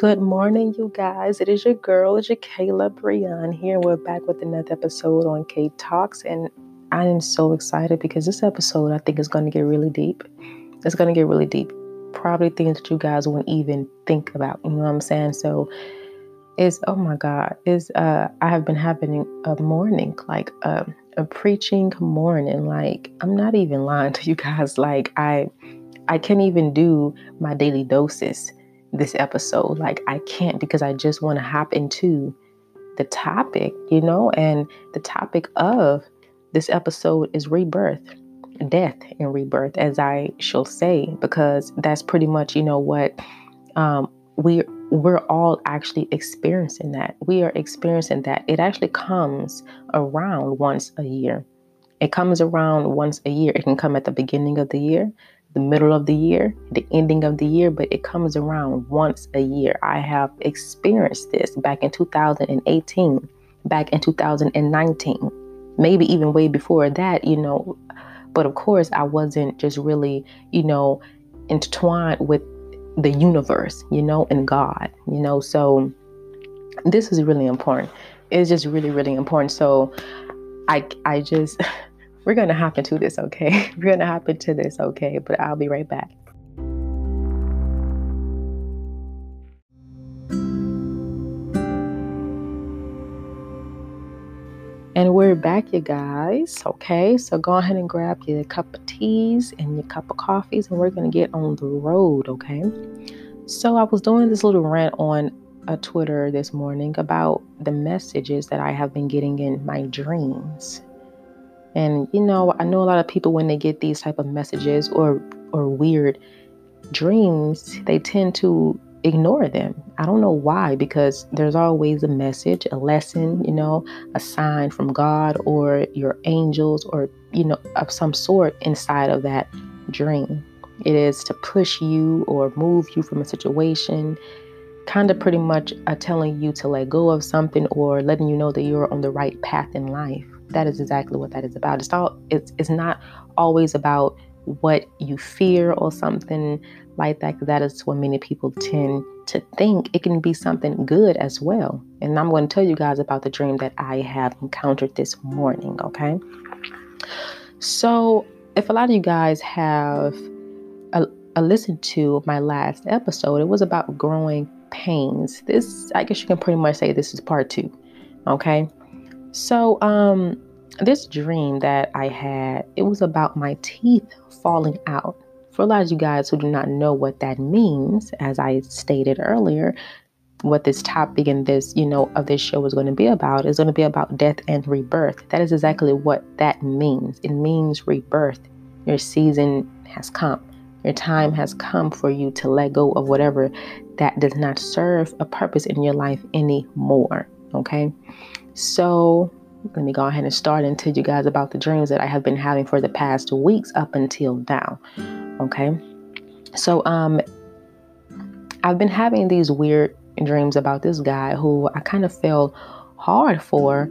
Good morning, you guys. It is your girl, it's your Jakala Breon here. We're back with another episode on K Talks, and I am so excited because this episode I think is going to get really deep. It's going to get really deep. Probably things that you guys wouldn't even think about. You know what I'm saying? So it's oh my God, is uh I have been having a morning like a, a preaching morning. Like I'm not even lying to you guys. Like I I can't even do my daily doses this episode. Like, I can't because I just want to hop into the topic, you know? And the topic of this episode is rebirth, death and rebirth, as I shall say, because that's pretty much, you know, what um, we we're all actually experiencing that. We are experiencing that. It actually comes around once a year. It comes around once a year. It can come at the beginning of the year the middle of the year, the ending of the year, but it comes around once a year. I have experienced this back in 2018, back in 2019, maybe even way before that, you know. But of course, I wasn't just really, you know, intertwined with the universe, you know, and God, you know. So this is really important. It's just really, really important. So I I just We're going to hop into this, okay? We're going to hop into this, okay? But I'll be right back. And we're back, you guys. Okay, so go ahead and grab your cup of teas and your cup of coffees, and we're gonna get on the road. Okay. So I was doing this little rant on a Twitter this morning about the messages that I have been getting in my dreams. And you know, I know a lot of people when they get these type of messages or or weird dreams, they tend to ignore them. I don't know why because there's always a message, a lesson, you know, a sign from God or your angels or you know of some sort inside of that dream. It is to push you or move you from a situation, kind of pretty much uh, telling you to let go of something or letting you know that you're on the right path in life that is exactly what that is about. It's all it's it's not always about what you fear or something like that. That is what many people tend to think. It can be something good as well. And I'm going to tell you guys about the dream that I have encountered this morning. Okay. So if a lot of you guys have a, a listened to my last episode, it was about growing pains. This, I guess you can pretty much say this is part two. Okay. So, um, this dream that I had, it was about my teeth falling out. For a lot of you guys who do not know what that means, as I stated earlier, what this topic and this, you know, of this show is going to be about is going to be about death and rebirth. That is exactly what that means. It means rebirth. Your season has come. Your time has come for you to let go of whatever that does not serve a purpose in your life anymore. Okay. So let me go ahead and start and tell you guys about the dreams that I have been having for the past weeks up until now. Okay. So, um, I've been having these weird dreams about this guy who I kind of feel hard for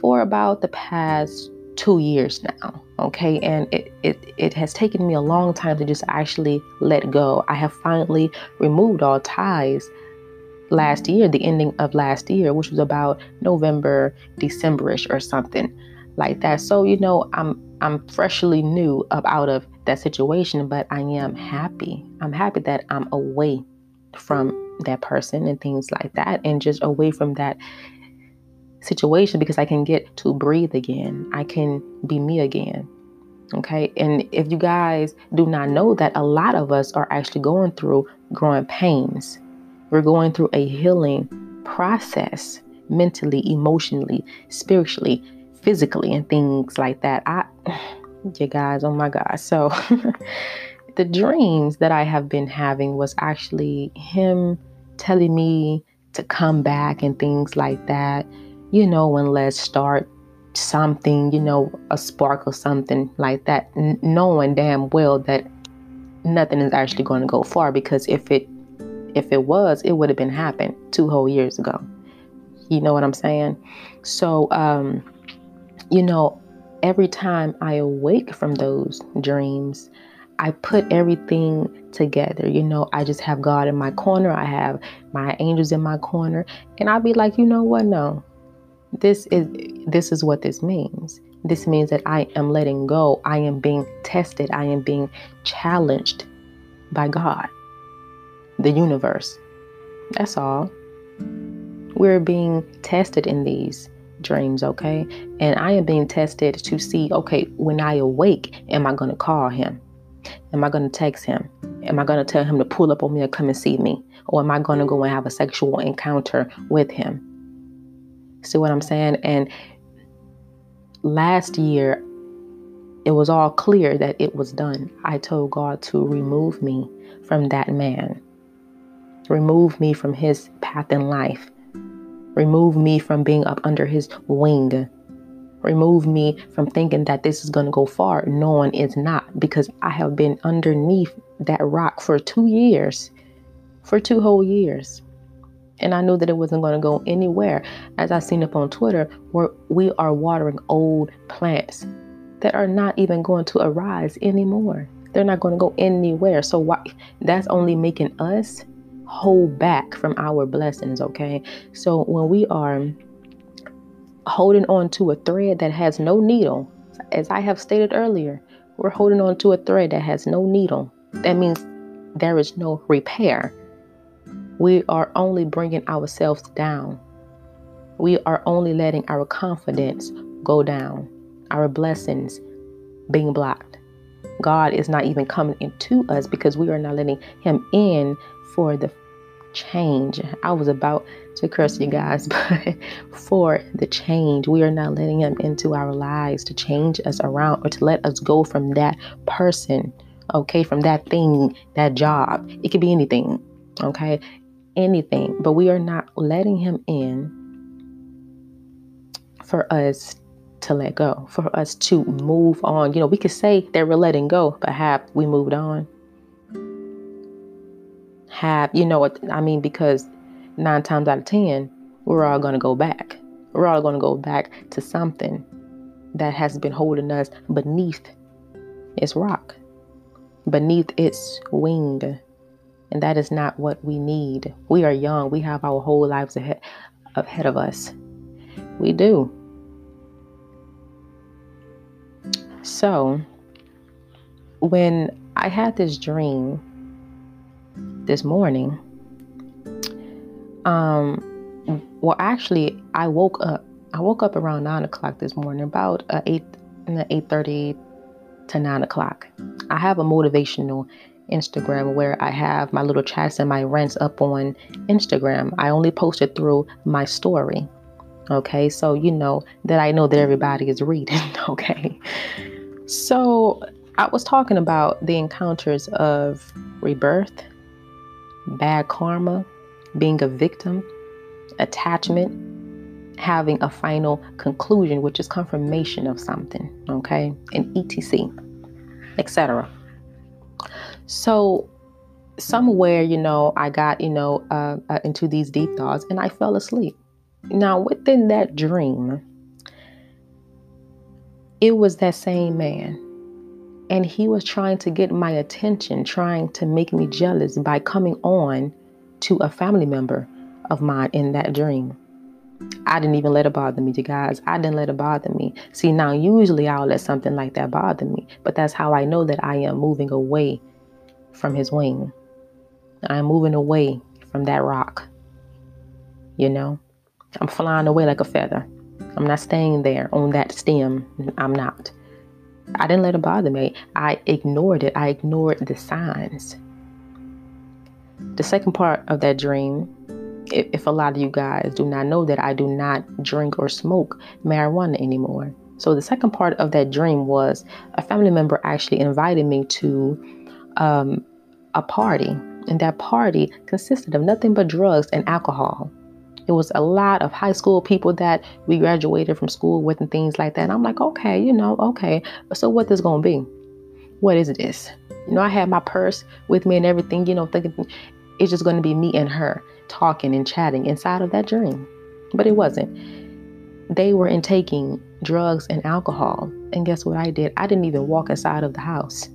for about the past two years now. Okay. And it, it, it has taken me a long time to just actually let go. I have finally removed all ties last year, the ending of last year, which was about November, Decemberish or something like that. So, you know, I'm I'm freshly new up out of that situation, but I am happy. I'm happy that I'm away from that person and things like that and just away from that situation because I can get to breathe again. I can be me again. Okay. And if you guys do not know that a lot of us are actually going through growing pains we're going through a healing process mentally, emotionally, spiritually, physically, and things like that. I, you guys, oh my God. So, the dreams that I have been having was actually him telling me to come back and things like that. You know, and let's start something, you know, a spark or something like that, n- knowing damn well that nothing is actually going to go far because if it if it was, it would have been happened two whole years ago. You know what I'm saying? So, um, you know, every time I awake from those dreams, I put everything together. You know, I just have God in my corner. I have my angels in my corner. And I'll be like, you know what? No. This is this is what this means. This means that I am letting go. I am being tested. I am being challenged by God, the universe. That's all. We're being tested in these dreams, okay? And I am being tested to see, okay, when I awake, am I going to call him? Am I going to text him? Am I going to tell him to pull up on me or come and see me? Or am I going to go and have a sexual encounter with him? See what I'm saying? And last year, it was all clear that it was done. I told God to remove me from that man, remove me from his path in life, remove me from being up under his wing, remove me from thinking that this is going to go far, knowing it's not, because I have been underneath that rock for two years, for two whole years. And I knew that it wasn't going to go anywhere. As I seen up on Twitter, where we are watering old plants that are not even going to arise anymore. They're not going to go anywhere. So why that's only making us hold back from our blessings, okay? So when we are holding on to a thread that has no needle, as I have stated earlier, we're holding on to a thread that has no needle. That means there is no repair. We are only bringing ourselves down. We are only letting our confidence go down our blessings being blocked. God is not even coming into us because we are not letting Him in for the change. I was about to curse you guys, but for the change, we are not letting Him into our lives to change us around or to let us go from that person, okay, from that thing, that job. It could be anything, okay, anything, but we are not letting Him in for us to let go, for us to move on. You know, we could say that we're letting go, but have we moved on? Have, you know what I mean? Because nine times out of 10, we're all going to go back. We're all going to go back to something that has been holding us beneath its rock, beneath its wing. And that is not what we need. We are young. We have our whole lives ahead, ahead of us. We do. So, when I had this dream this morning, um, well, actually, I woke up. I woke up around nine o'clock this morning, about uh, eight, eight thirty to nine o'clock. I have a motivational Instagram where I have my little chats and my rants up on Instagram. I only post it through my story. Okay, so you know that I know that everybody is reading. Okay, so I was talking about the encounters of rebirth, bad karma, being a victim, attachment, having a final conclusion, which is confirmation of something. Okay, and etc. etc. So somewhere, you know, I got, you know, uh, uh, into these deep thoughts and I fell asleep. Now, within that dream, it was that same man. And he was trying to get my attention, trying to make me jealous by coming on to a family member of mine in that dream. I didn't even let it bother me, you guys. I didn't let it bother me. See, now usually I'll let something like that bother me, but that's how I know that I am moving away from his wing. I'm moving away from that rock. You know, I'm flying away like a feather. I'm not staying there on that stem. I'm not. I didn't let it bother me. I ignored it. I ignored the signs. The second part of that dream, if, a lot of you guys do not know that I do not drink or smoke marijuana anymore. So the second part of that dream was a family member actually invited me to um, a party, and that party consisted of nothing but drugs and alcohol. It was a lot of high school people that we graduated from school with and things like that. And I'm like, okay, you know, okay. So what this gonna be? What is this? You know, I had my purse with me and everything, you know, thinking it's just gonna be me and her talking and chatting inside of that dream. But it wasn't. They were in taking drugs and alcohol. And guess what I did? I didn't even walk inside of the house.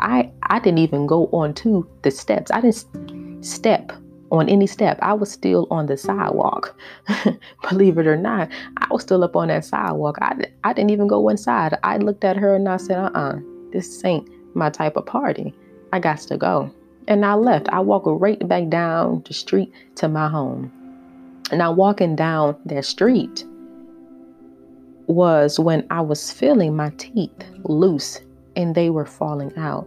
I I didn't even go onto the steps. I didn't step on any step. I was still on the sidewalk. Believe it or not, I was still up on that sidewalk. I, I didn't even go inside. I looked at her and I said, uh uh-uh, uh, this ain't my type of party. I got to go. And I left. I walked right back down the street to my home. And now walking down that street was when I was feeling my teeth loose and they were falling out.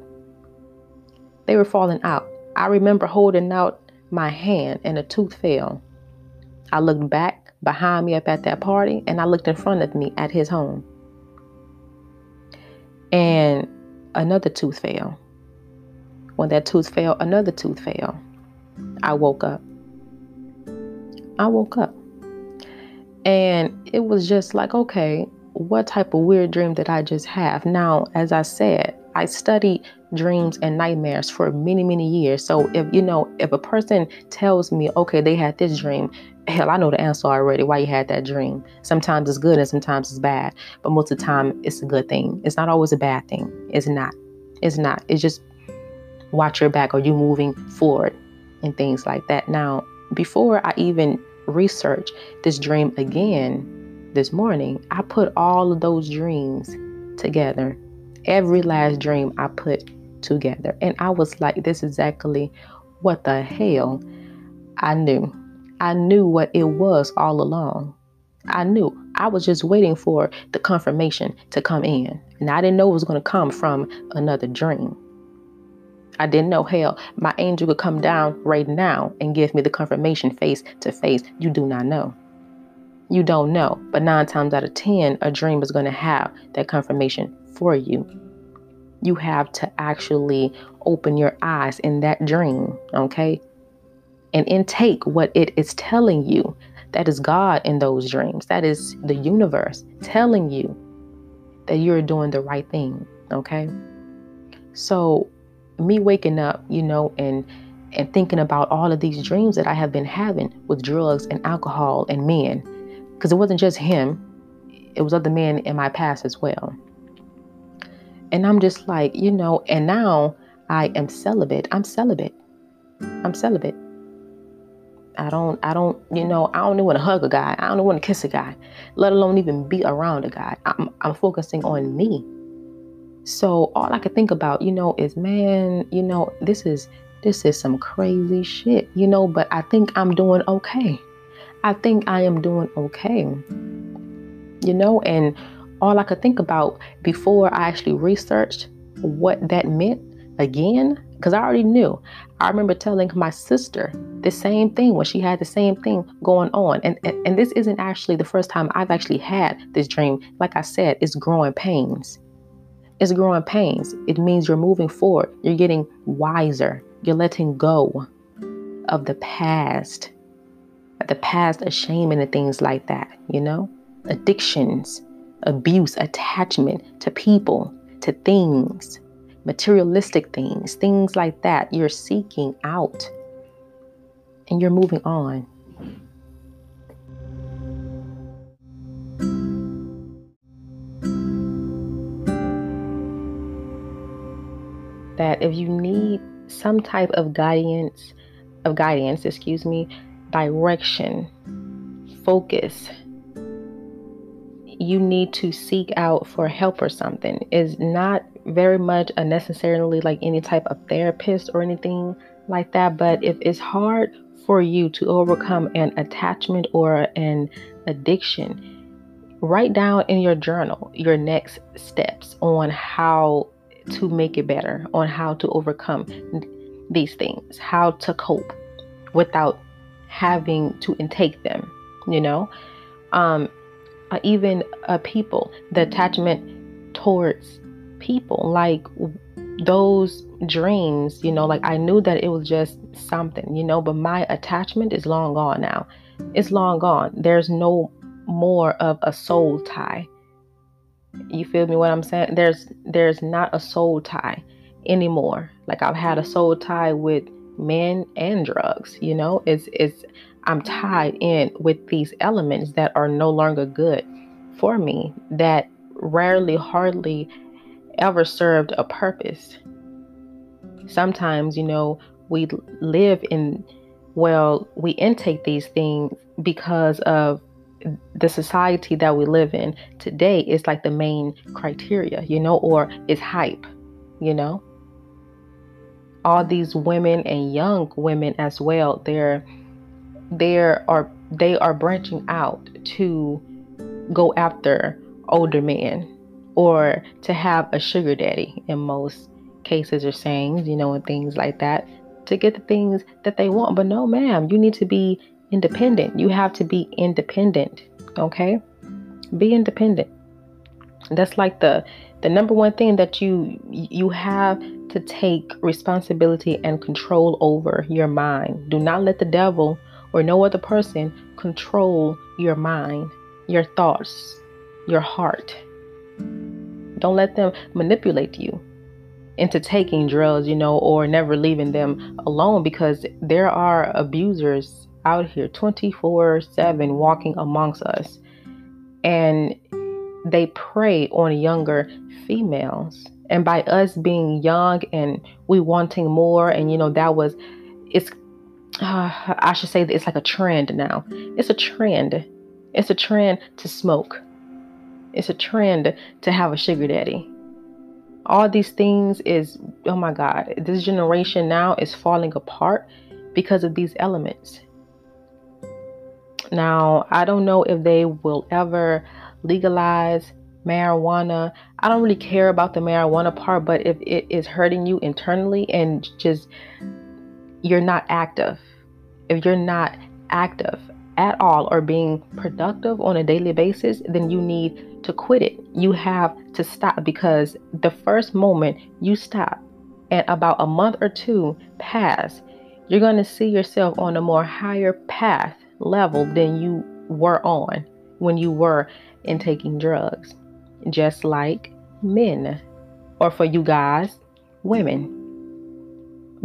They were falling out. I remember holding out my hand and a tooth fell. I looked back behind me up at that party and I looked in front of me at his home. And another tooth fell. When that tooth fell, another tooth fell. I woke up. I woke up. And it was just like, okay, what type of weird dream did I just have? Now, as I said, I studied dreams and nightmares for many, many years. So if you know, if a person tells me, okay, they had this dream, hell, I know the answer already why you had that dream. Sometimes it's good and sometimes it's bad. But most of the time it's a good thing. It's not always a bad thing. It's not. It's not. It's just watch your back or you moving forward and things like that. Now, before I even research this dream again this morning, I put all of those dreams together every last dream I put together. And I was like, this is exactly what the hell I knew. I knew what it was all along. I knew. I was just waiting for the confirmation to come in. And I didn't know it was going to come from another dream. I didn't know, hell, my angel could come down right now and give me the confirmation face to face. You do not know. You don't know. But nine times out of 10, a dream is going to have that confirmation for you. You have to actually open your eyes in that dream, okay? And intake what it is telling you. That is God in those dreams. That is the universe telling you that you're doing the right thing, okay? So, me waking up, you know, and and thinking about all of these dreams that I have been having with drugs and alcohol and men, because it wasn't just him, it was other men in my past as well. And I'm just like, you know, and now I am celibate. I'm celibate. I'm celibate. I don't, I don't, you know, I don't even want to hug a guy. I don't even want to kiss a guy, let alone even be around a guy. I'm, I'm focusing on me. So all I could think about, you know, is man, you know, this is, this is some crazy shit, you know, but I think I'm doing okay. I think I am doing okay. You know, and all I could think about before I actually researched what that meant again, because I already knew. I remember telling my sister the same thing when she had the same thing going on. And, and, and this isn't actually the first time I've actually had this dream. Like I said, it's growing pains. It's growing pains. It means you're moving forward. You're getting wiser. You're letting go of the past, the past of shame and things like that, you know? Addictions, abuse, attachment to people, to things, materialistic things, things like that. You're seeking out and you're moving on. That if you need some type of guidance, of guidance, excuse me, direction, focus, you need to seek out for help or something is not very much a necessarily like any type of therapist or anything like that. But if it's hard for you to overcome an attachment or an addiction, write down in your journal your next steps on how to make it better, on how to overcome these things, how to cope without having to intake them, you know? Um, uh, even uh, people, the attachment towards people, like those dreams, you know, like I knew that it was just something, you know, but my attachment is long gone now. It's long gone. There's no more of a soul tie. You feel me what I'm saying? There's there's not a soul tie anymore. Like I've had a soul tie with men and drugs, you know? It's it's I'm tied in with these elements that are no longer good for me, that rarely, hardly ever served a purpose. sometimes, you know, we live in, well, we intake these things because of the society that we live in today is like the main criteria, you know, or is hype, you know. All these women and young women as well, they're there are they are branching out to go after older men or to have a sugar daddy in most cases or sayings, you know, and things like that to get the things that they want. But no, ma'am, you need to be independent. You have to be independent, okay? Be independent. That's like the the number one thing that you you have to take responsibility and control over your mind. Do not let the devil or no other person control your mind, your thoughts, your heart. Don't let them manipulate you into taking drugs, you know, or never leaving them alone because there are abusers out here 24 7 walking amongst us. And they prey on younger females. And by us being young and we wanting more, and you know, that was, it's, uh, I should say that it's like a trend now. It's a trend. It's a trend to smoke. It's a trend to have a sugar daddy all these things is oh my god this generation now is falling apart because of these elements now i don't know if they will ever legalize marijuana i don't really care about the marijuana part but if it is hurting you internally and just you're not active if you're not active at all or being productive on a daily basis then you need to quit it. You have to stop because the first moment you stop and about a month or two pass, you're going to see yourself on a more higher path level than you were on when you were in taking drugs. Just like men, or for you guys, women.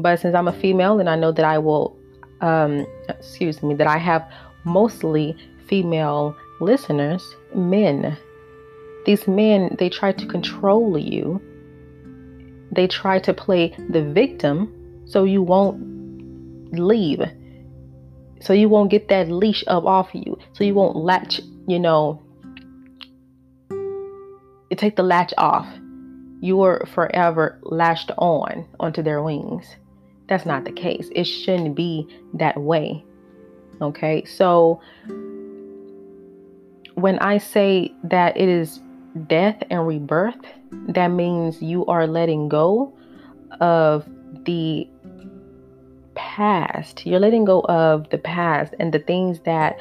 But since I'm a female and I know that I will, um, excuse me, that I have mostly female listeners, men these men, they try to control you. They try to play the victim so you won't leave. So you won't get that leash up off of you. So you won't latch, you know, you take the latch off. You are forever latched on onto their wings. That's not the case. It shouldn't be that way. Okay. So when I say that it is death and rebirth, that means you are letting go of the past. You're letting go of the past and the things that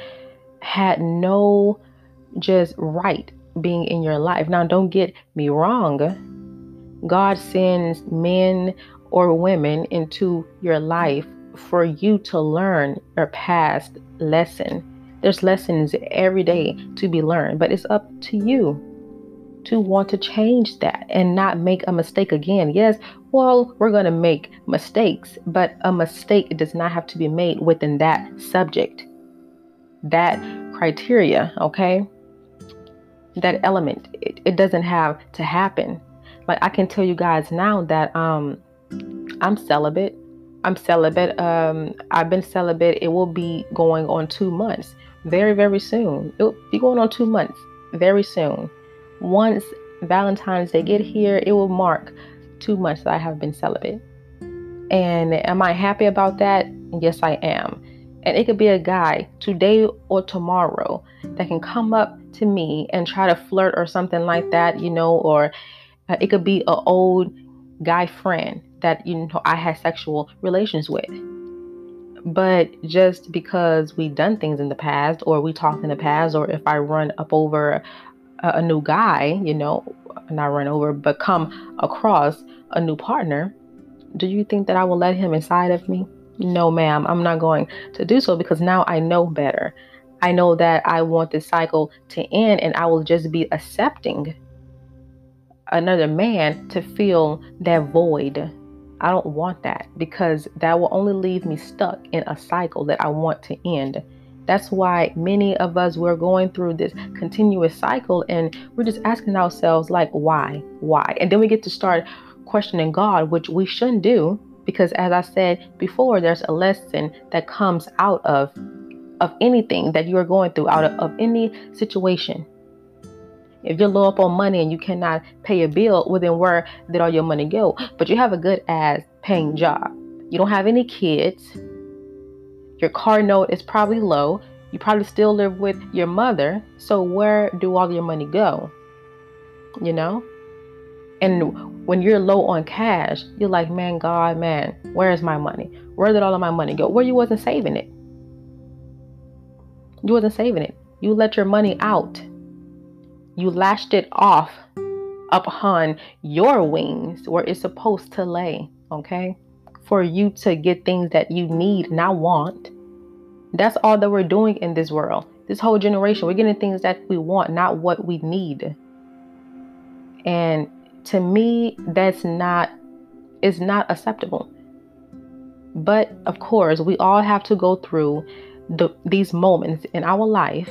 had no just right being in your life. Now, don't get me wrong. God sends men or women into your life for you to learn your past lesson. There's lessons every day to be learned, but it's up to you to want to change that and not make a mistake again. Yes, well, we're going to make mistakes, but a mistake does not have to be made within that subject, that criteria, okay? That element, it, it doesn't have to happen. Like I can tell you guys now that um I'm celibate. I'm celibate. Um I've been celibate. It will be going on 2 months very very soon. It'll be going on 2 months very soon once Valentine's Day get here, it will mark two months that I have been celibate. And am I happy about that? Yes, I am. And it could be a guy today or tomorrow that can come up to me and try to flirt or something like that, you know, or uh, it could be an old guy friend that you know I had sexual relations with. But just because we done things in the past or we talked in the past or if I run up over a, a new guy, you know, not run over, but come across a new partner, do you think that I will let him inside of me? No, ma'am, I'm not going to do so because now I know better. I know that I want this cycle to end and I will just be accepting another man to fill that void. I don't want that because that will only leave me stuck in a cycle that I want to end. That's why many of us we're going through this continuous cycle and we're just asking ourselves like why? Why? And then we get to start questioning God, which we shouldn't do because as I said before, there's a lesson that comes out of of anything that you are going through, out of, of any situation. If you're low up on money and you cannot pay a bill, well then where did all your money go? But you have a good ass paying job. You don't have any kids. Your car note is probably low. You probably still live with your mother. So where do all your money go? You know? And when you're low on cash, you're like, man, God, man, where is my money? Where did all of my money go? Where you wasn't saving it. You wasn't saving it. You let your money out. You lashed it off upon your wings where it's supposed to lay, okay? For you to get things that you need, not want. That's all that we're doing in this world. This whole generation, we're getting things that we want, not what we need. And to me that's not is not acceptable but of course we all have to go through the, these moments in our life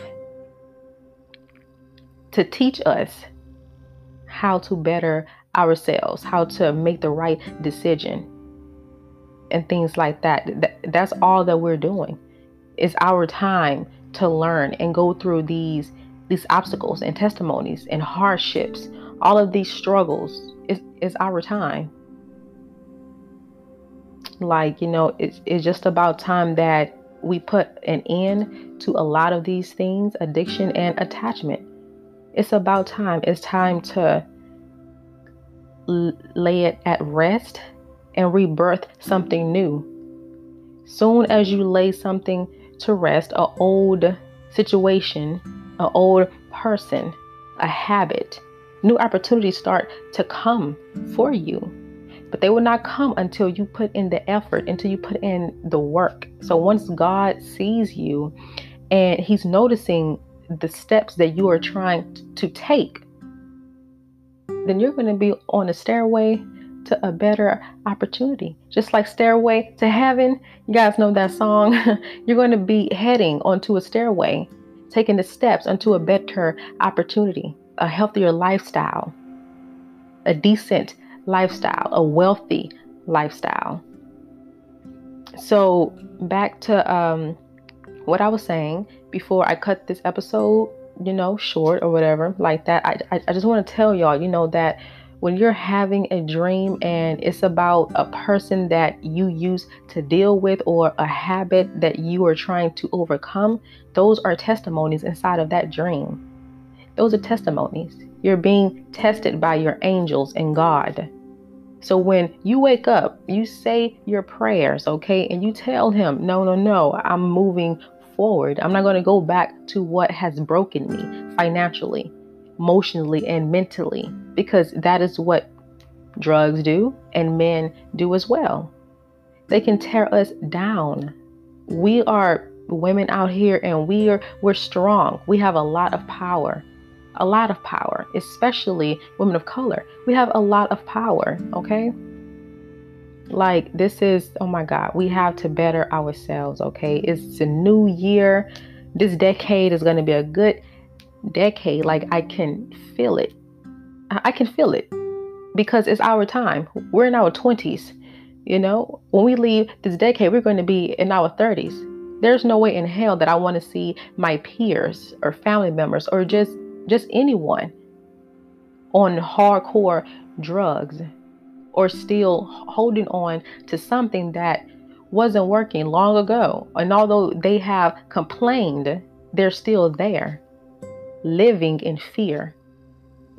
to teach us how to better ourselves how to make the right decision and things like that, that that's all that we're doing it's our time to learn and go through these these obstacles and testimonies and hardships all of these struggles is, is our time. Like, you know, it's, it's just about time that we put an end to a lot of these things addiction and attachment. It's about time. It's time mm-hmm. to l- lay it at rest and rebirth something mm-hmm. new. Soon as you lay something to rest, an old situation, an old person, a habit, new opportunities start to come for you. But they will not come until you put in the effort, until you put in the work. So once God sees you and He's noticing the steps that you are trying to take, then you're going to be on a stairway to a better opportunity. Just like Stairway to Heaven, you guys know that song. you're going to be heading onto a stairway, taking the steps onto a better opportunity a healthier lifestyle, a decent lifestyle, a wealthy lifestyle. So, back to um, what I was saying before I cut this episode, you know, short or whatever like that. I, I, just want to tell y'all, you know, that when you're having a dream and it's about a person that you use to deal with or a habit that you are trying to overcome, those are testimonies inside of that dream. Those are testimonies. You're being tested by your angels and God. So when you wake up, you say your prayers, okay? And you tell him, no, no, no, I'm moving forward. I'm not going to go back to what has broken me financially, emotionally, and mentally, because that is what drugs do and men do as well. They can tear us down. We are women out here and we are we're strong. We have a lot of power a lot of power, especially women of color. We have a lot of power, okay? Like, this is, oh my God, we have to better ourselves, okay? It's a new year. This decade is going to be a good decade. Like, I can feel it. I can feel it because it's our time. We're in our 20s. You know, when we leave this decade, we're going to be in our 30s. There's no way in hell that I want to see my peers or family members or just just anyone on hardcore drugs or still holding on to something that wasn't working long ago. And although they have complained, they're still there, living in fear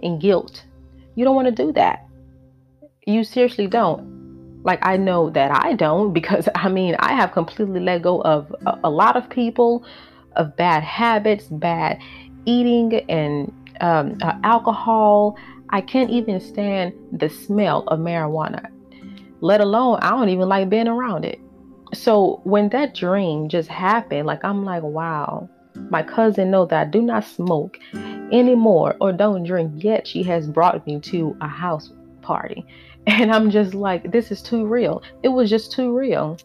and guilt. You don't want to do that. You seriously don't. Like, I know that I don't because I mean, I have completely let go of a, a lot of people, of bad habits, bad eating and um, uh, alcohol. I can't even stand the smell of marijuana, let alone I don't even like being around it. So when that dream just happened, like I'm like, wow, my cousin knows that I do not smoke anymore or don't drink yet. She has brought me to a house party. And I'm just like, this is too real. It was just too real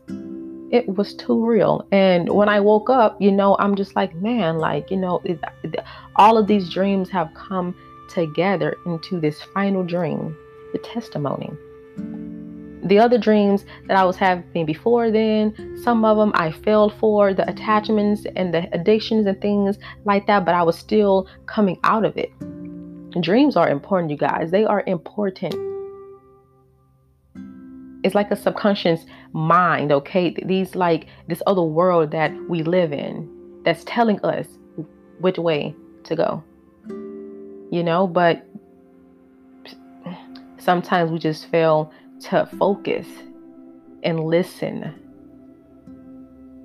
it was too real. And when I woke up, you know, I'm just like, man, like, you know, it, all of these dreams have come together into this final dream, the testimony. the other dreams that I was having before then, some of them I failed for the attachments and the addictions and things like that, but I was still coming out of it. Dreams are important, you guys. They are important. It's like a subconscious mind, okay? These like this other world that we live in that's telling us which way to go. You know, but sometimes we just fail to focus and listen.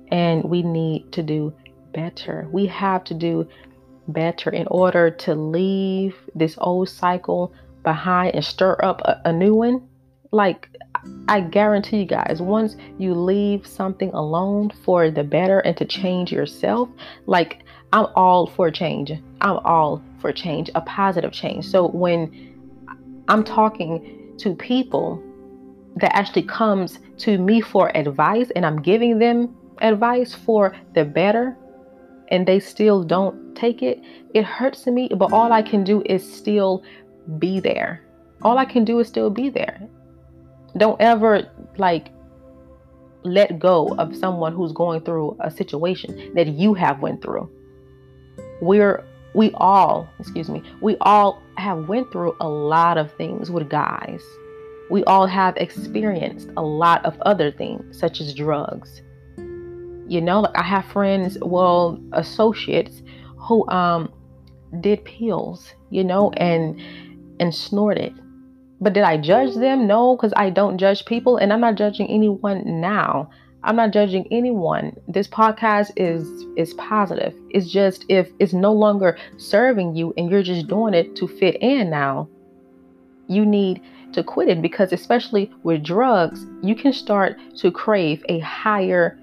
And we need to do better. We have to do better in order to leave this old cycle behind and stir up a, a new one. Like, I guarantee you guys, once you leave something alone for the better and to change yourself, like, I'm all for change. I'm all for change, a positive change. So when I'm talking to people that actually comes to me for advice and I'm giving them advice for the better and they still don't take it, it hurts me. But all I can do is still be there. All I can do is still be there. Don't ever like let go of someone who's going through a situation that you have went through. We're we all, excuse me, we all have went through a lot of things with guys we all have experienced a lot of other things, such as drugs. You know, like I have friends, well, associates who um did pills, you know, and and snorted. But did I judge them? No, because I don't judge people, and I'm not judging anyone now. I'm not judging anyone. This podcast is is positive. It's just if it's no longer serving you and you're just doing it to fit in now, you need to quit it because, especially with drugs, you can start to crave a higher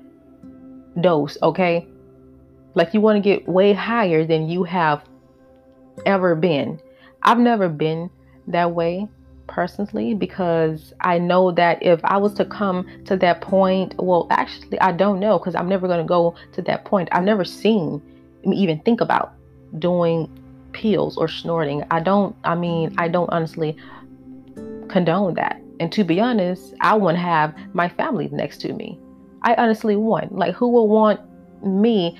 dose, okay? Like you want to get way higher than you have ever been. I've never been that way personally because I know that if I was to come to that point, well, actually, I don't know because I'm never going to go to that point. I've never seen me even think about doing pills or snorting. I don't, I mean, I don't honestly condone that. And to be honest, I wouldn't have my family next to me. I honestly want. Like, who would want me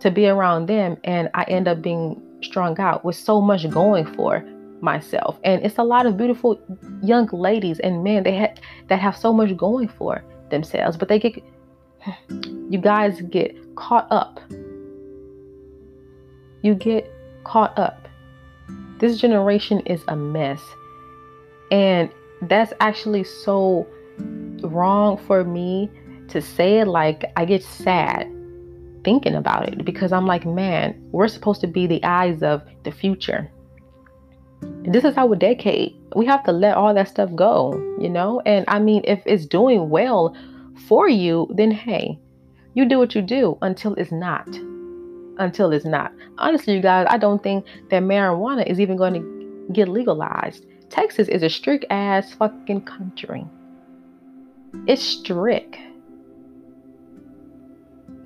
to be around them and I end up being strung out with so much going for myself? And it's a lot of beautiful young ladies and men they ha- that have so much going for themselves, but they get you guys get caught up. You get caught up. This generation is a mess. And that's actually so wrong for me to say it. Like, I get sad thinking about it because I'm like, man, we're supposed to be the eyes of the future. This is our decade. We have to let all that stuff go, you know? And I mean, if it's doing well for you, then hey, you do what you do until it's not. Until it's not. Honestly, you guys, I don't think that marijuana is even going to get legalized. Texas is a strict ass fucking country. It's strict.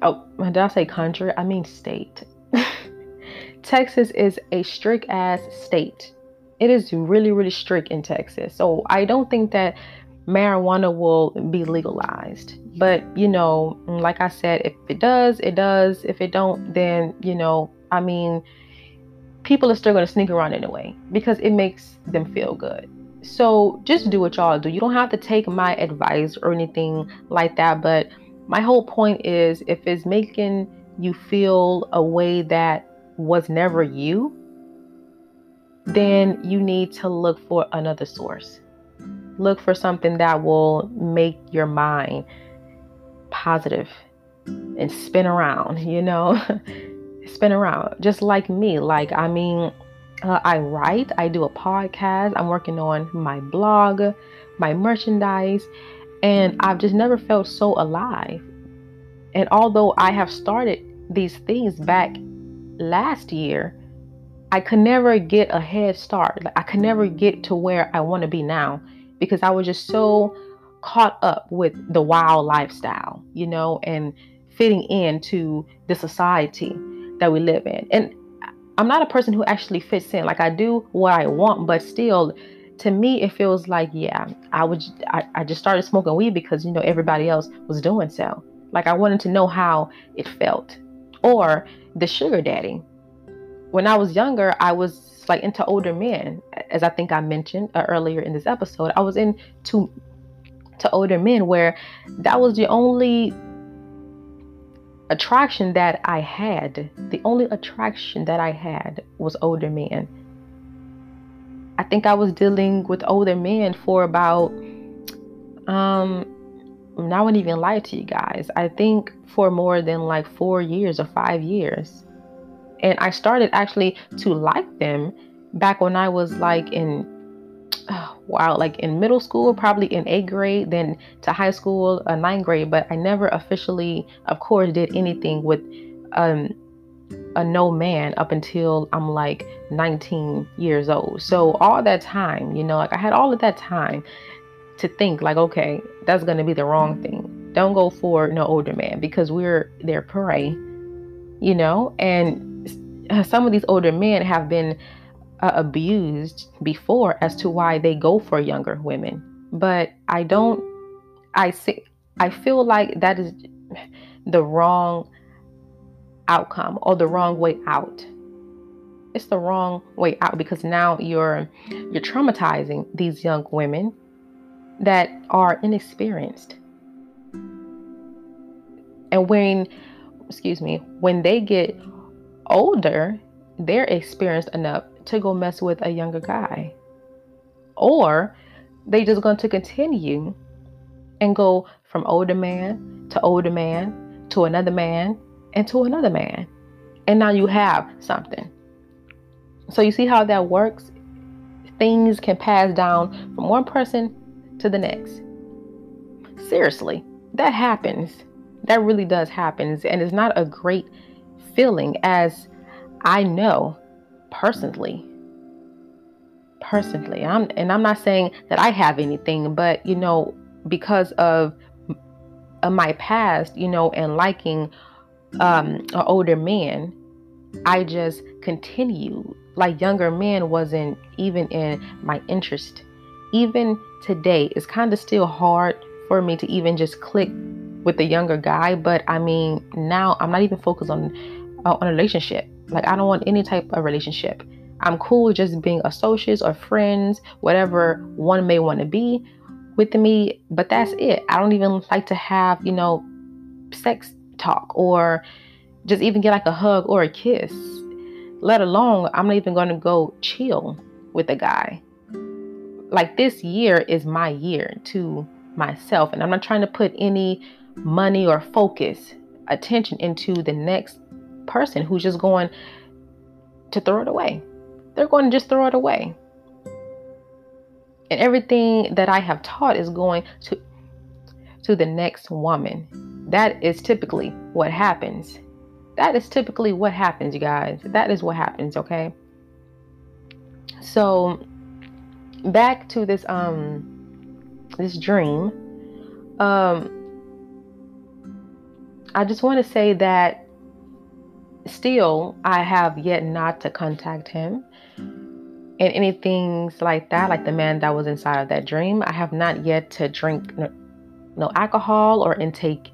Oh, did I say country? I mean state. Texas is a strict ass state. It is really, really strict in Texas. So I don't think that marijuana will be legalized. But you know, like I said, if it does, it does. If it don't, then you know, I mean, people are still going to sneak around anyway because it makes them feel good. So just do what y'all do. You don't have to take my advice or anything like that. But my whole point is if it's making you feel a way that was never you, then you need to look for another source. Look for something that will make your mind positive and spin around, you know? spin around just like me like i mean uh, i write i do a podcast i'm working on my blog my merchandise and i've just never felt so alive and although i have started these things back last year i could never get a head start like i could never mm. get to where i want to be now because i was just so caught up with the wild lifestyle you know and fitting into the society that we live in. And I'm not a person who actually fits in. Like I do what I want, but still, to me it feels like yeah i would I, I just started smoking weed because you know everybody else was doing so like i wanted to know how it felt or the sugar daddy when i was younger i was like into older men as i think i mentioned uh, earlier in this episode i was into to older men where that was the only attraction that i had the only attraction that i had was older men I think I was dealing with older men for about um I wouldn't even lie to you guys. I think for more than like four years or five years. And I started actually to mm-hmm. like them back when I was mm-hmm. like in oh, wow, like in middle school, probably in eighth grade, then to high school, uh, ninth grade. But I never officially, of course, did mm-hmm. anything with um a no man up until I'm like 19 years old. So all that time, you know, like I had all of that time to think like, okay, that's to be the wrong thing. Don't go for no older man because we're their prey, you know, and some of these older men have been uh, abused before as to why they go for younger women. But I don't, I see, I feel like that is the wrong outcome or the wrong way out it's the wrong way out because now you're you're traumatizing these young women that are inexperienced and when excuse me when they get older they're experienced enough to go mess with a younger guy or they just going to continue and go from older man to older man to another man and to another man. And now you have something. So you see how that works? Things can pass down from one person to the next. Seriously, that happens. That really does happen. And it's not a great feeling as I know personally. Personally, I'm and I'm not saying that I have anything, but you know, because of, of my past, you know, and liking um, an older man, I just continued. Like younger men wasn't even in my interest. Even today, it's kind of still hard for me to even just click with the younger guy. But I mean, now I'm not even focused on on a relationship. Like I don't want any type of relationship. I'm cool with just being associates or friends, whatever one may want to be with me. But that's it. I don't even like to have, you know, sex talk or just even get like a hug or a kiss. Let alone, I'm not even going to go chill with a guy. Like this year is my year to myself, and I'm not trying to put any money or focus, attention into the next person who's just going to throw it away. They're going to just throw it away. And everything that I have taught is going to to the next woman that is typically what happens. That is typically what happens, you guys. That is what happens, okay? So back to this um this dream. Um I just want to say that still I have yet not to contact him. And anything like that, like the man that was inside of that dream, I have not yet to drink no alcohol or intake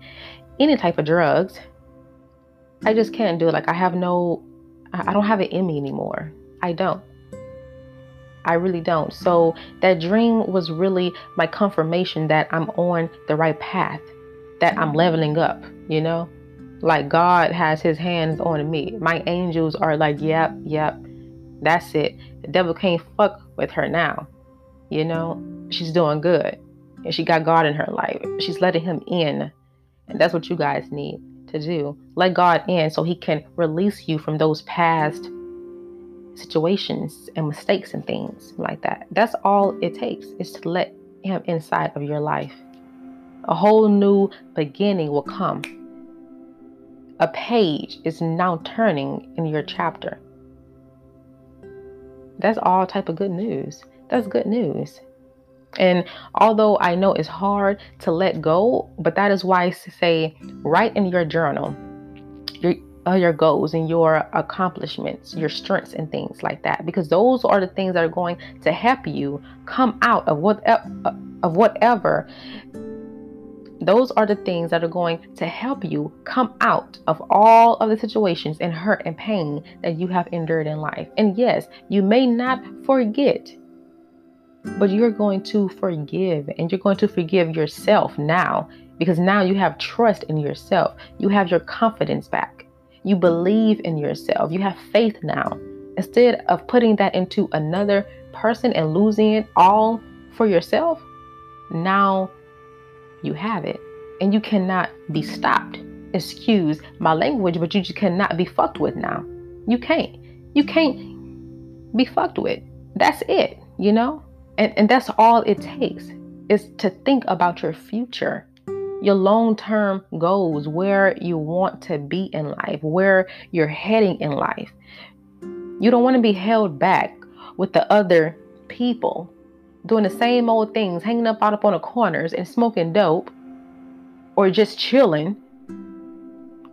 any type of drugs. I just can't do it. Like I have no, I don't have it in me anymore. I don't. I really don't. So that dream was really my confirmation that I'm on the right path, that I'm leveling up, you know? Like God has his hands on me. My angels are like, yep, yep, that's it. The devil can't fuck with her now. You know, she's doing good and she got God in her life. She's letting him in. And that's what you guys need to do. Let God in so he can release you from those past situations and mistakes and things like that. That's all it takes is to let him inside of your life. A whole new beginning will come. A page is now turning in your chapter. That's all type of good news. That's good news. And although I know it's hard to let go, but that is why I say write in your journal. Your uh, your goals and your accomplishments, your strengths and things like that, because those are the things that are going to help you come out of what of whatever. Those are the things that are going to help you come out of all of the situations and hurt and pain that you have endured in life. And yes, you may not forget, but you're going to forgive and you're going to forgive yourself now because now you have trust in yourself. You have your confidence back. You believe in yourself. You have faith now. Instead of putting that into another person and losing it all for yourself, now you have it. And you cannot be stopped. Excuse my language, but you just cannot be fucked with now. You can't. You can't be fucked with. That's it, you know? And, and that's all it takes is to think about your future your long term goals, where you want to be in life, where you're heading in life. You don't want to be held back with the other people doing the same old things, hanging up out up on the corners and smoking dope, or just chilling,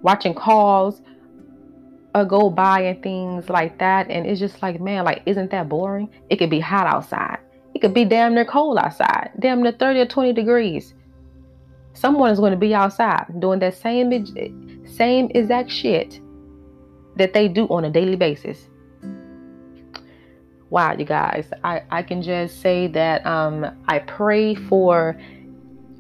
watching calls uh, go by and things like that. And it's just like, man, like, isn't that boring? It could be hot outside. It could be damn near cold outside, damn near 30 or 20 degrees someone is going to be outside doing that same same exact shit that they do on a daily basis. Wow, you guys, I, I can just say that um, I pray for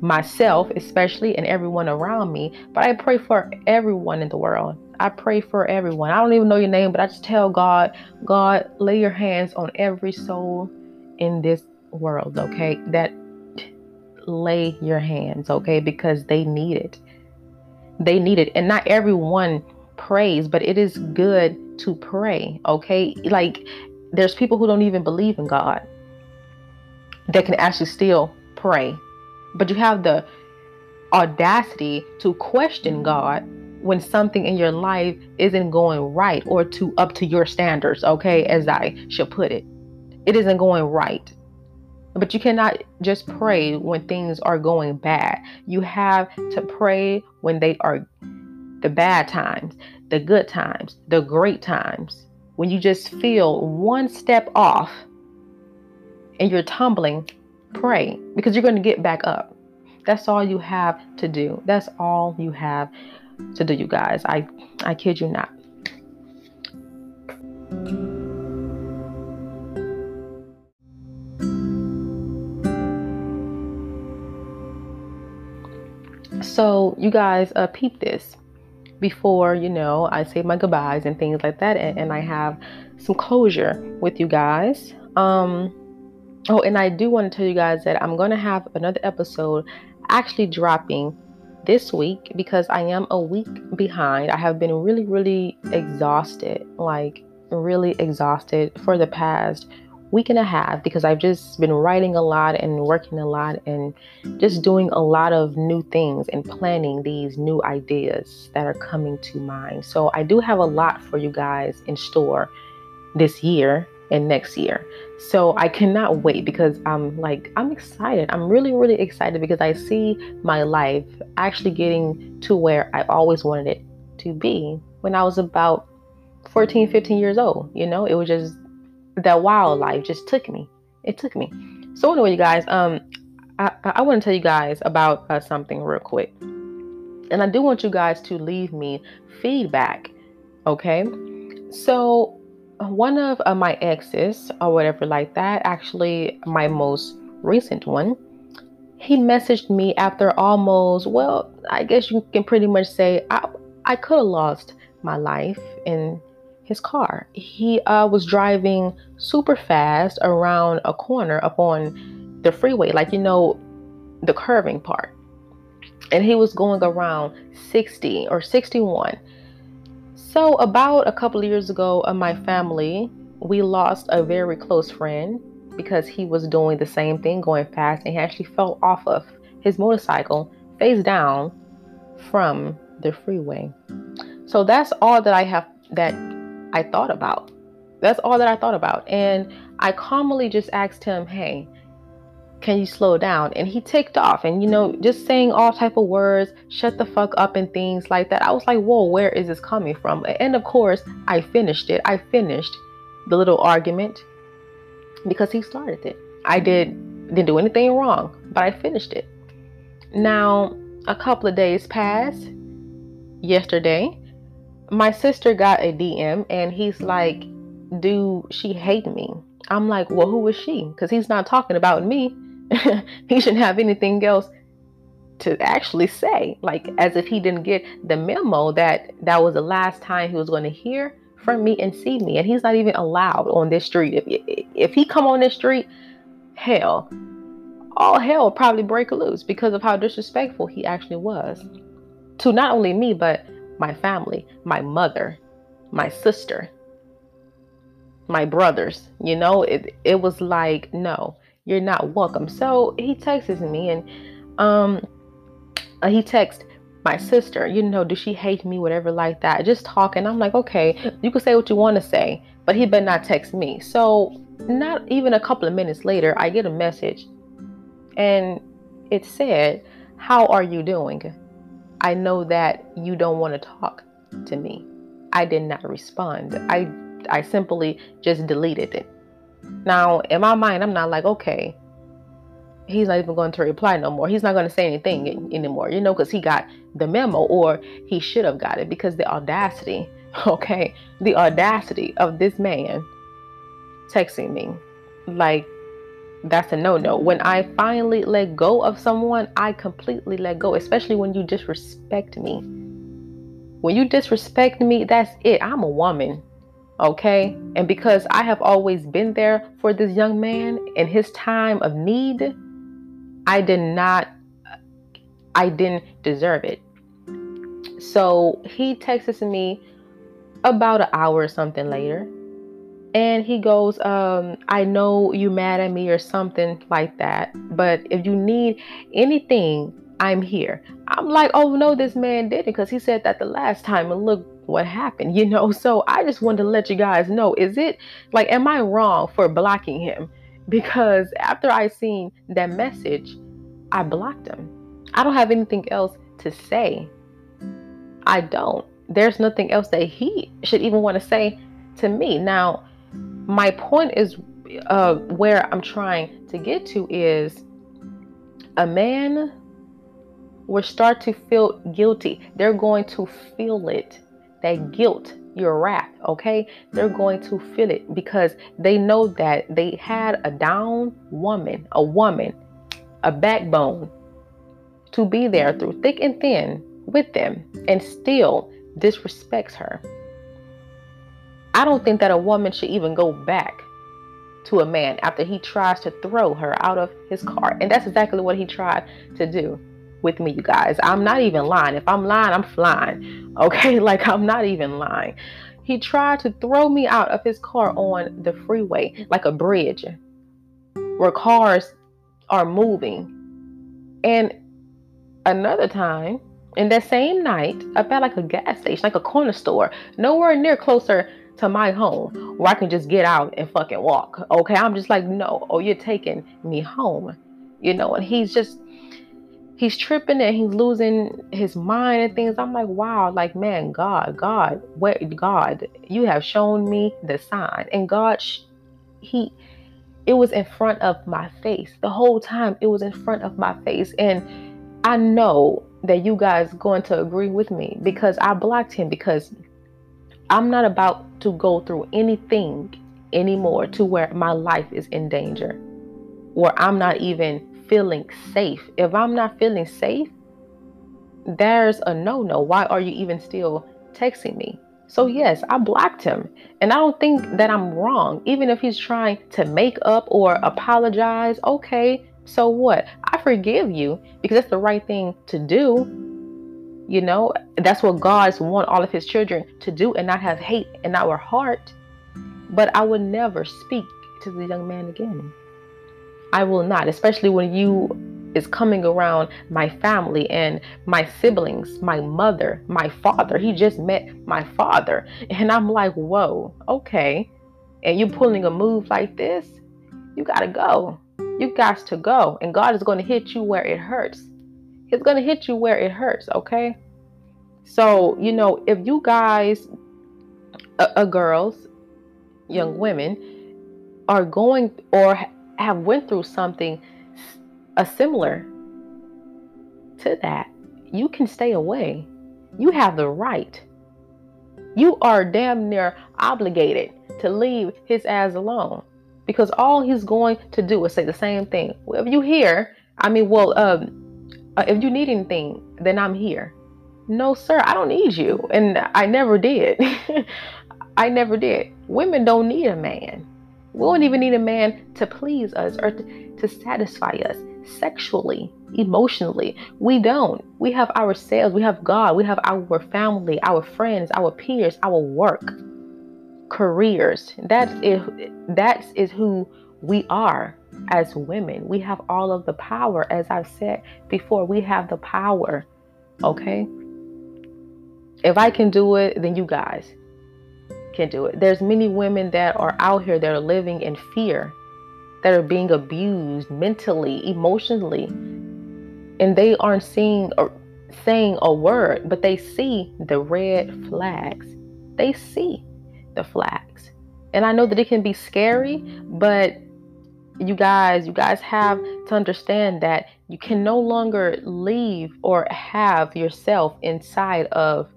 myself, especially, and everyone around me, but I pray for everyone in the world. I pray for everyone. I don't even know your name, but I just tell God, God, lay your hands on every soul in this world, okay? That lay your hands, okay? Because they need it. They need it. And not everyone prays, but it is good to pray, okay? Like there's people who don't even believe in God that can actually still pray. But you have the audacity to question God when something in your life isn't going right or to up to your standards, okay, as I should put it. It isn't going right. But you cannot just pray when things are going bad. You have to pray when they are the bad times, the good times, the great times. When you just feel one step off and you're tumbling, pray because you're going to get back up. That's all you have to do. That's all you have to do, you guys. I I kid you not. So you guys uh, peep this before you know I say my goodbyes and things like that, and, and I have some closure with you guys. Um, oh, and I do want to tell you guys that I'm to have another episode actually dropping this week because I am a week behind. I have been really, really exhausted, like really exhausted for the past week and a half because I've just been writing a lot and working a lot and just doing a lot of new things and planning these new ideas that are coming to mind. So I do have a lot for you guys in store this year and next year. So I cannot wait because I'm like I'm excited. I'm really really excited because I see my life actually getting to where I always wanted it to be when I was about 14 15 years old. You know, it was just that wildlife just took me. It took me. So anyway, you guys, um, I, I want to tell you guys about uh, something real quick, and I do want you guys to leave me feedback. Okay, so one of uh, my exes or whatever like that, actually my most recent one, he messaged me after almost well, I guess you can pretty much say I I could have lost my life in his car. He uh, was driving super fast around a corner up on the freeway, like you know, the curving part. And he was going around 60 or 61. So, about a couple of years ago, uh, my family, we lost a very close friend because he was doing the same thing, going fast, and he actually fell off of his motorcycle face down from the freeway. So, that's all that I have that I thought about. That's all that I thought about. And I calmly just asked him, hey, can you slow down? And he ticked off. And you know just saying all type of words shut the fuck up and things like that. I was like whoa where is this coming from? And of course i finished it. I finished the little argument because he started it. I did didn't do anything wrong but i finished it. Now a couple of days passed yesterday my sister got a dm and he's like do she hate me. I'm like well who is she? Because he's not talking about me. He shouldn't have anything else to actually say. Like as if he didn't get the memo that that was the last time he was going to hear from me and see me. And he's not even allowed on this street. If if he come on this street hell all hell will probably break loose because of how disrespectful he actually was to not only me but my family my mother my sister my brothers you know it it was like no you're not welcome. So he texts me and um uh, he texts my sister, you know, does she hate me, whatever like that. Just talking. I'm like, okay, you can say what you want to say, but he better not text me. So not even a couple of minutes later, I get a message and it said, How are you doing? I know that you don't want to talk to me. I did not respond. I I simply just deleted it. Now, in my mind, I'm not like, okay, he's not even going to reply no more. He's not going to say anything anymore, you know, because he got the memo or he should have got it because the audacity, okay, the audacity of this man texting me, like, that's a no no. When I finally let go of someone, I completely let go, especially when you disrespect me. When you disrespect me, that's it. I'm a woman. Okay. And because I have always been there for this young man in his time of need, I did not, I didn't deserve it. So he texts me about an hour or something later. And he goes, um, I know you mad at me or something like that. But if you need anything, I'm here. I'm like, oh no, this man didn't because he said that the last time. And look what happened, you know? So I just wanted to let you guys know is it like, am I wrong for blocking him? Because after I seen that message, I blocked him. I don't have anything else to say. I don't. There's nothing else that he should even want to say to me. Now, my point is uh, where I'm trying to get to is a man will start to feel guilty. They're going to feel it that guilt, your wrath, okay? They're going to feel it because they know that they had a down woman, a woman, a backbone to be there through thick and thin with them and still disrespects her. I don't think that a woman should even go back to a man after he tries to throw her out of his car. And that's exactly what he tried to do with me, you guys. I'm not even lying. If I'm lying, I'm flying. Okay, like I'm not even lying. He tried to throw me out of his car on the freeway, like a bridge where cars are moving. And another time, in that same night, up at like a gas station, like a corner store, nowhere near closer to my home where I can just get out and fucking walk. Okay, I'm just like, no, oh, you're taking me home, you know, and he's just he's tripping and he's losing his mind and things. I'm like, wow, like man, God, God, where God, you have shown me the sign. And God he it was in front of my face. The whole time it was in front of my face. And I know that you guys going to agree with me because I blocked him because I'm not about to go through anything anymore to where my life is in danger. Where I'm not even feeling safe. If I'm not feeling safe, there's a no no. Why are you even still texting me? So, yes, I blocked him. And I don't think that I'm wrong. Even if he's trying to make up or apologize, okay, so what? I forgive you because that's the right thing to do. You know, that's what God's want all of his children to do and not have hate in our heart. But I would never speak to the young man again. I will not, especially when you is coming around my family and my siblings, my mother, my father. He just met my father. And I'm like, whoa, okay. And you pulling a move like this, you gotta go. You got to go. And God is going to hit you where it hurts. He's going to hit you where it hurts, okay? So, you know, if you guys, uh, uh, girls, young women, are going or have went through something a similar to that, you can stay away. You have the right. You are damn near obligated to leave his ass alone because all he's going to do is say the same thing. Well, if you hear, I mean, well, um, uh, if you need anything, then I'm here. No, sir, I don't need you. And I never did. I never did. Women don't need a man. We don't even need a man to please us or to, to satisfy us sexually, emotionally. We don't. We have ourselves, we have God, we have our family, our friends, our peers, our work, careers. That is that is who we are as women. We have all of the power as I've said before. We have the power. Okay? If I can do it, then you guys can do it. There's many women that are out here that are living in fear that are being abused mentally, emotionally, and they aren't seeing or saying a word, but they see the red flags. They see the flags. And I know that it can be scary, but you guys, you guys have to understand that you can no longer leave or have yourself inside of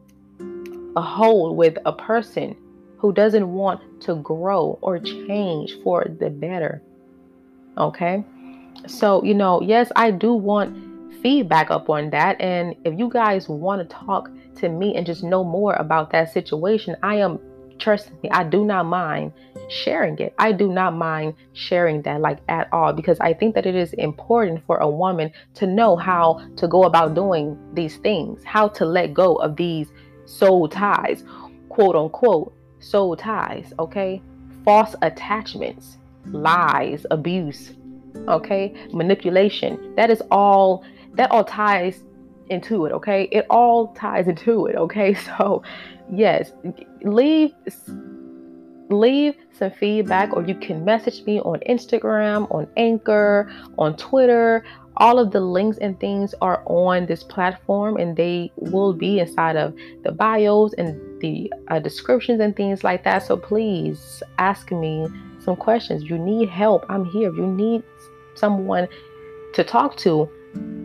a hole with a person who doesn't want to grow or change for the better. Okay. So, you know, yes, I do want feedback up on that. And if you guys want to talk to me and just know more about that situation, I am, trust me, I do not mind sharing it. I do not mind sharing that like at all because I think that it is important for a woman to know how to go about doing these things, how to let go of these soul ties, quote unquote, soul ties, okay? False attachments lies, abuse, okay, manipulation. That is all, that all ties into it, okay? It all ties into it, okay? So, yes, leave leave some feedback or you can message me on Instagram, on Anchor, on Twitter. All of the links and things are on this platform and they will be inside of the bios and the uh, descriptions and things like that. So please ask me some questions. You need help. I'm here. You need someone to talk to.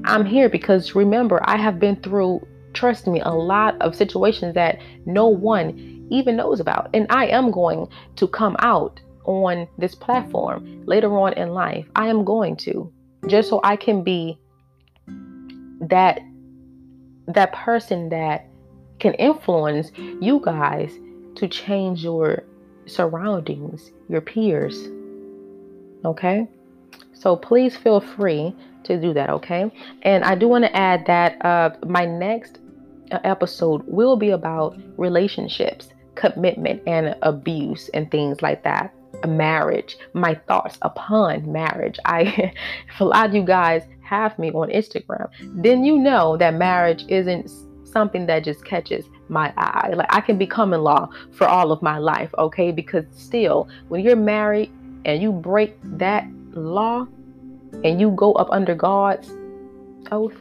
I'm here because remember, I have been through, trust me, a lot of situations that no one even knows about. And I am going to come out on this platform later on in life. I am going to just so I can be that that person that can influence you guys to change your surroundings, your peers. Okay? So please feel free to do that, okay? And I do want to add that uh, my next episode will be about relationships, commitment, and abuse, and things like that. Marriage, my thoughts upon marriage. I, if a lot of you guys have me on Instagram, then you know that marriage isn't something that just catches my eye. Like I can be common law for all of my life, okay? Because still, when you're married and you break that law and you go up under God's oath,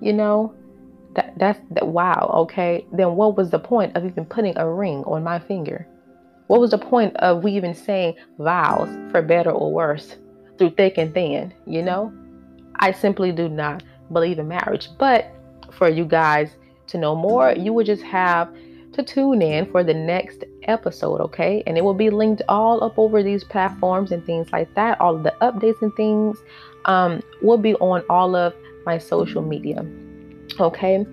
you know, that that's that wow, okay? Then what was the point of even putting a ring on my finger? What was the point of we even saying vows for better or worse through thick and thin, you know? I simply do not believe in marriage. But for you guys to know more, you would just have to tune in for the next episode, okay? And it will be linked all up over these platforms and things like that. All of the updates and things um, will be on all of my social media, okay?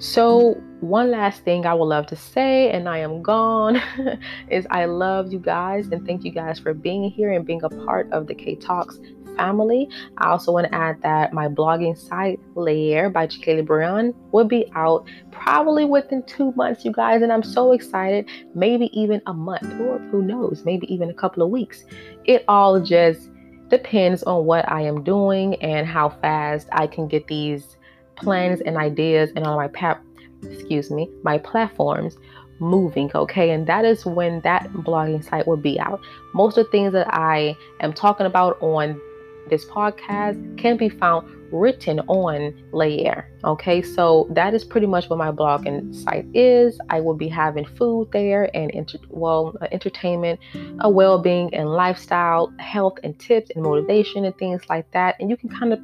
So, one last thing I would love to say, and I am gone, is I love you guys and thank you guys for being here and being a part of the K Talks family. I also want to add that my blogging site, Layer by Jakala Breon, will be out probably within two months, you guys. And I'm so excited. Maybe even a month, or who knows, maybe even a couple of weeks. It all just depends on what I am doing and how fast I can get these plans and ideas and all my pap excuse me, my platforms moving, okay? And that is when that blogging site will be out. Most of the things that I am talking about on this podcast can be found written on Layer. Okay, so that is pretty much what my blogging site is. I will be having food there and inter- well, uh, entertainment, a well-being and lifestyle, health and tips and motivation and things like that. And you can kind of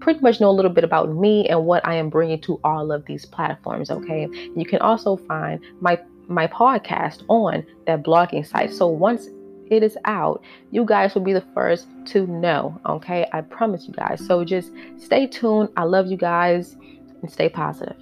pretty much know a little bit about me and what I am bringing to all of these platforms. Okay, you can also find my my podcast on that blogging site. So once it is out, you guys will be the first to know. Okay, I promise you guys. So just stay tuned. I love you guys and stay positive.